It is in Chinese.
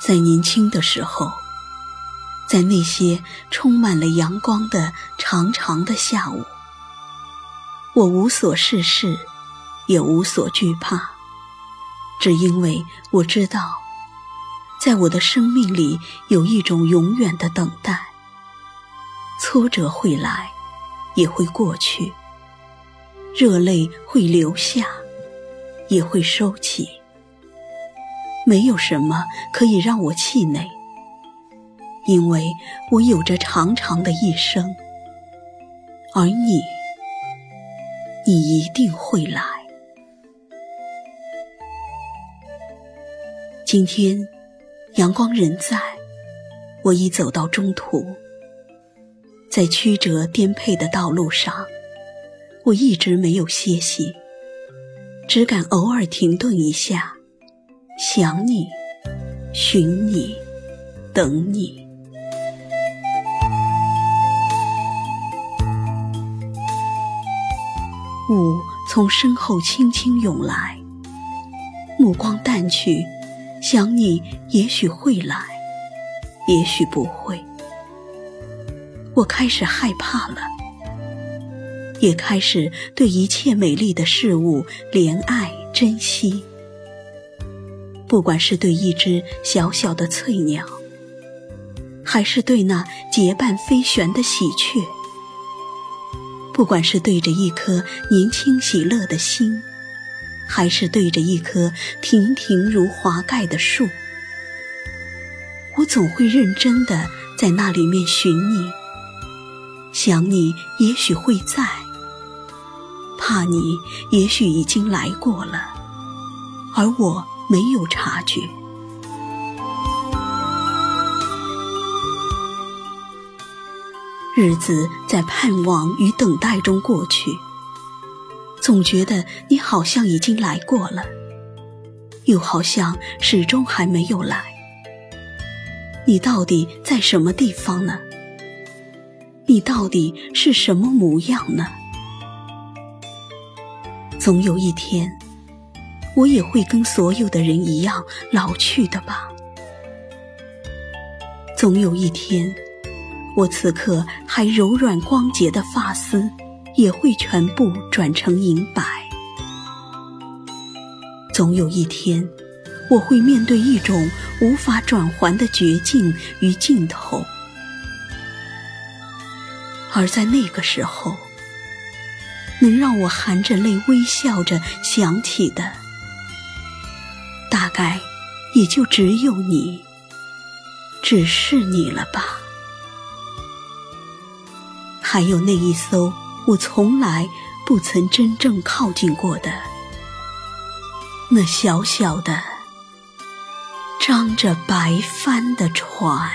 在年轻的时候，在那些充满了阳光的长长的下午，我无所事事，也无所惧怕，只因为我知道，在我的生命里有一种永远的等待。挫折会来，也会过去；热泪会流下，也会收起。没有什么可以让我气馁，因为我有着长长的一生，而你，你一定会来。今天，阳光仍在，我已走到中途。在曲折颠沛的道路上，我一直没有歇息，只敢偶尔停顿一下，想你，寻你，等你。雾从身后轻轻涌来，目光淡去，想你也许会来，也许不会。我开始害怕了，也开始对一切美丽的事物怜爱珍惜。不管是对一只小小的翠鸟，还是对那结伴飞旋的喜鹊；不管是对着一颗年轻喜乐的心，还是对着一棵亭亭如华盖的树，我总会认真的在那里面寻你。想你，也许会在；怕你，也许已经来过了，而我没有察觉。日子在盼望与等待中过去，总觉得你好像已经来过了，又好像始终还没有来。你到底在什么地方呢？你到底是什么模样呢？总有一天，我也会跟所有的人一样老去的吧。总有一天，我此刻还柔软光洁的发丝，也会全部转成银白。总有一天，我会面对一种无法转还的绝境与尽头。而在那个时候，能让我含着泪微笑着想起的，爱也就只有你，只是你了吧？还有那一艘我从来不曾真正靠近过的，那小小的、张着白帆的船。